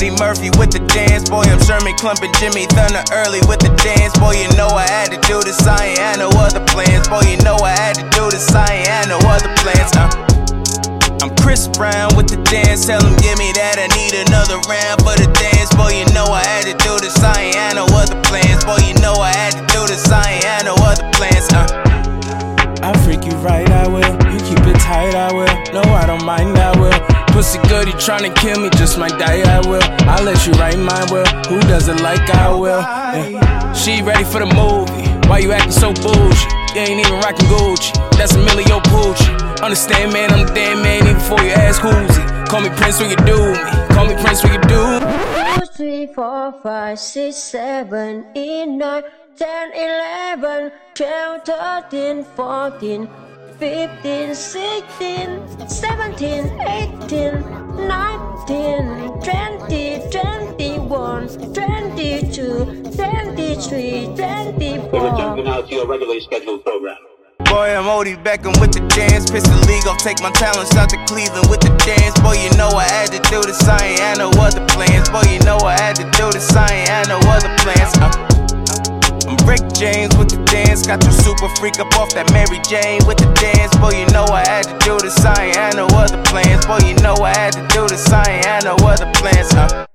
Eddie Murphy with the dance. Boy, I'm Sherman Klump and Jimmy Thunder Early with the dance. Boy, you know Brown with the dance. Tell him, give me that. I need another round for the dance. Boy, you know I had to do this. I ain't had no other plans. Boy, you know I had to do this. I ain't had no other plans. Uh. I freak you right, I will. You keep it tight, I will. No, I don't mind, I will. Pussy good, you tryna kill me, just might die, I will. I'll let you write my will. Who doesn't like I will? Yeah. She ready for the movie. Why you acting so bougie? You ain't even rockin' Gucci. That's Emilio Pucci. Understand, man, I'm the damn man, even before you ask who's he. Call me Prince when you do me. Call me Prince when you do. Two, three, four, five, six, seven, eight, nine, ten, eleven, twelve, thirteen, fourteen. 15, 16, 17, 18, 19, 20, 21, 22, 23, 24. We're returning now to your regularly scheduled program. Boy, I'm Odell Beckham with the dance. Pistol league, I'll take my talents out to Cleveland with the dance. Boy, you know I had to do this, I ain't had no other plans. Boy, you know I had to do this, I ain't had no other plans. Uh, I'm Rick James with the dance. Got your super freak up off that Mary Jane with the dance. Boy, you know I had to do this. I ain't had no other plans. Boy, you know I had to do this. I ain't had no other plans. Huh?